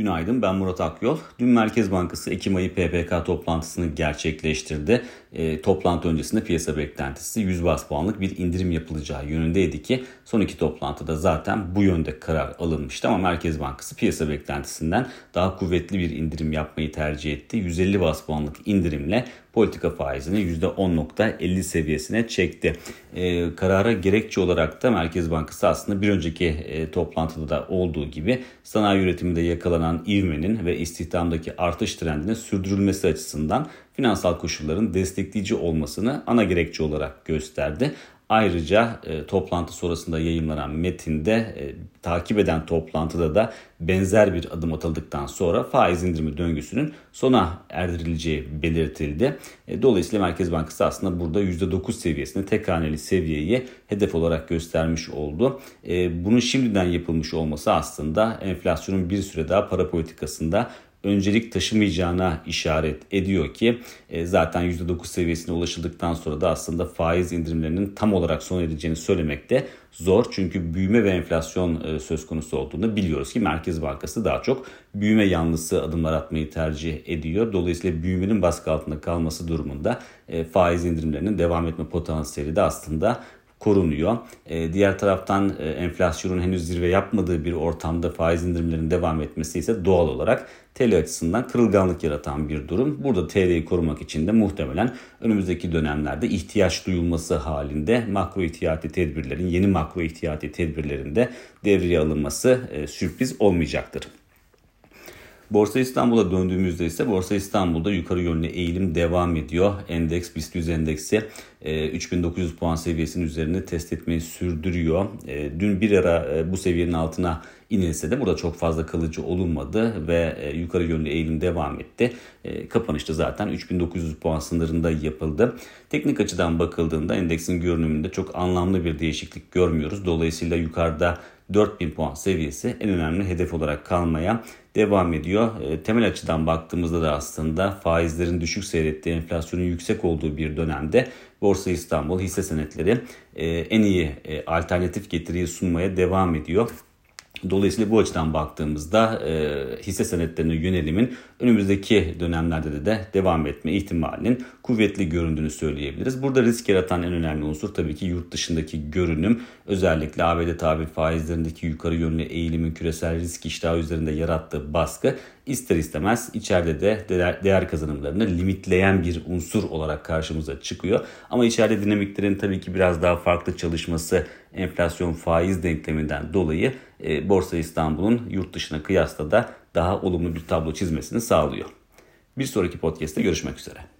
Günaydın ben Murat Akyol. Dün Merkez Bankası Ekim ayı PPK toplantısını gerçekleştirdi. E, toplantı öncesinde piyasa beklentisi 100 bas puanlık bir indirim yapılacağı yönündeydi ki son iki toplantıda zaten bu yönde karar alınmıştı ama Merkez Bankası piyasa beklentisinden daha kuvvetli bir indirim yapmayı tercih etti. 150 bas puanlık indirimle politika faizini %10.50 seviyesine çekti. E, karara gerekçe olarak da Merkez Bankası aslında bir önceki e, toplantıda da olduğu gibi sanayi üretiminde yakalanan ivmenin ve istihdamdaki artış trendinin sürdürülmesi açısından finansal koşulların destekleyici olmasını ana gerekçe olarak gösterdi. Ayrıca e, toplantı sonrasında yayınlanan metinde e, takip eden toplantıda da benzer bir adım atıldıktan sonra faiz indirimi döngüsünün sona erdirileceği belirtildi. E, dolayısıyla Merkez Bankası aslında burada %9 seviyesinde tek haneli seviyeyi hedef olarak göstermiş oldu. E, bunun şimdiden yapılmış olması aslında enflasyonun bir süre daha para politikasında öncelik taşımayacağına işaret ediyor ki e, zaten %9 seviyesine ulaşıldıktan sonra da aslında faiz indirimlerinin tam olarak sona ereceğini söylemek de zor. Çünkü büyüme ve enflasyon e, söz konusu olduğunu biliyoruz ki Merkez Bankası daha çok büyüme yanlısı adımlar atmayı tercih ediyor. Dolayısıyla büyümenin baskı altında kalması durumunda e, faiz indirimlerinin devam etme potansiyeli de aslında korunuyor. E, diğer taraftan e, enflasyonun henüz zirve yapmadığı bir ortamda faiz indirimlerinin devam etmesi ise doğal olarak TL açısından kırılganlık yaratan bir durum. Burada TL'yi korumak için de muhtemelen önümüzdeki dönemlerde ihtiyaç duyulması halinde makro ihtiyati tedbirlerin, yeni makro ihtiyati tedbirlerinde devreye alınması e, sürpriz olmayacaktır. Borsa İstanbul'a döndüğümüzde ise Borsa İstanbul'da yukarı yönlü eğilim devam ediyor. Endeks BIST 100 endeksi 3900 e, puan seviyesinin üzerinde test etmeyi sürdürüyor. E, dün bir ara e, bu seviyenin altına inilse de burada çok fazla kalıcı olunmadı ve yukarı yönlü eğilim devam etti. Kapanışta zaten 3900 puan sınırında yapıldı. Teknik açıdan bakıldığında endeksin görünümünde çok anlamlı bir değişiklik görmüyoruz. Dolayısıyla yukarıda 4000 puan seviyesi en önemli hedef olarak kalmaya devam ediyor. E, temel açıdan baktığımızda da aslında faizlerin düşük seyrettiği, enflasyonun yüksek olduğu bir dönemde Borsa İstanbul hisse senetleri e, en iyi e, alternatif getiriyi sunmaya devam ediyor. Dolayısıyla bu açıdan baktığımızda e, hisse senetlerine yönelimin önümüzdeki dönemlerde de, de devam etme ihtimalinin kuvvetli göründüğünü söyleyebiliriz. Burada risk yaratan en önemli unsur tabii ki yurt dışındaki görünüm. Özellikle ABD tabir faizlerindeki yukarı yönlü eğilimin küresel risk iştahı üzerinde yarattığı baskı ister istemez içeride de değer kazanımlarını limitleyen bir unsur olarak karşımıza çıkıyor. Ama içeride dinamiklerin tabii ki biraz daha farklı çalışması enflasyon faiz denkleminden dolayı e, Borsa İstanbul'un yurt dışına kıyasla da daha olumlu bir tablo çizmesini sağlıyor. Bir sonraki podcast'te görüşmek üzere.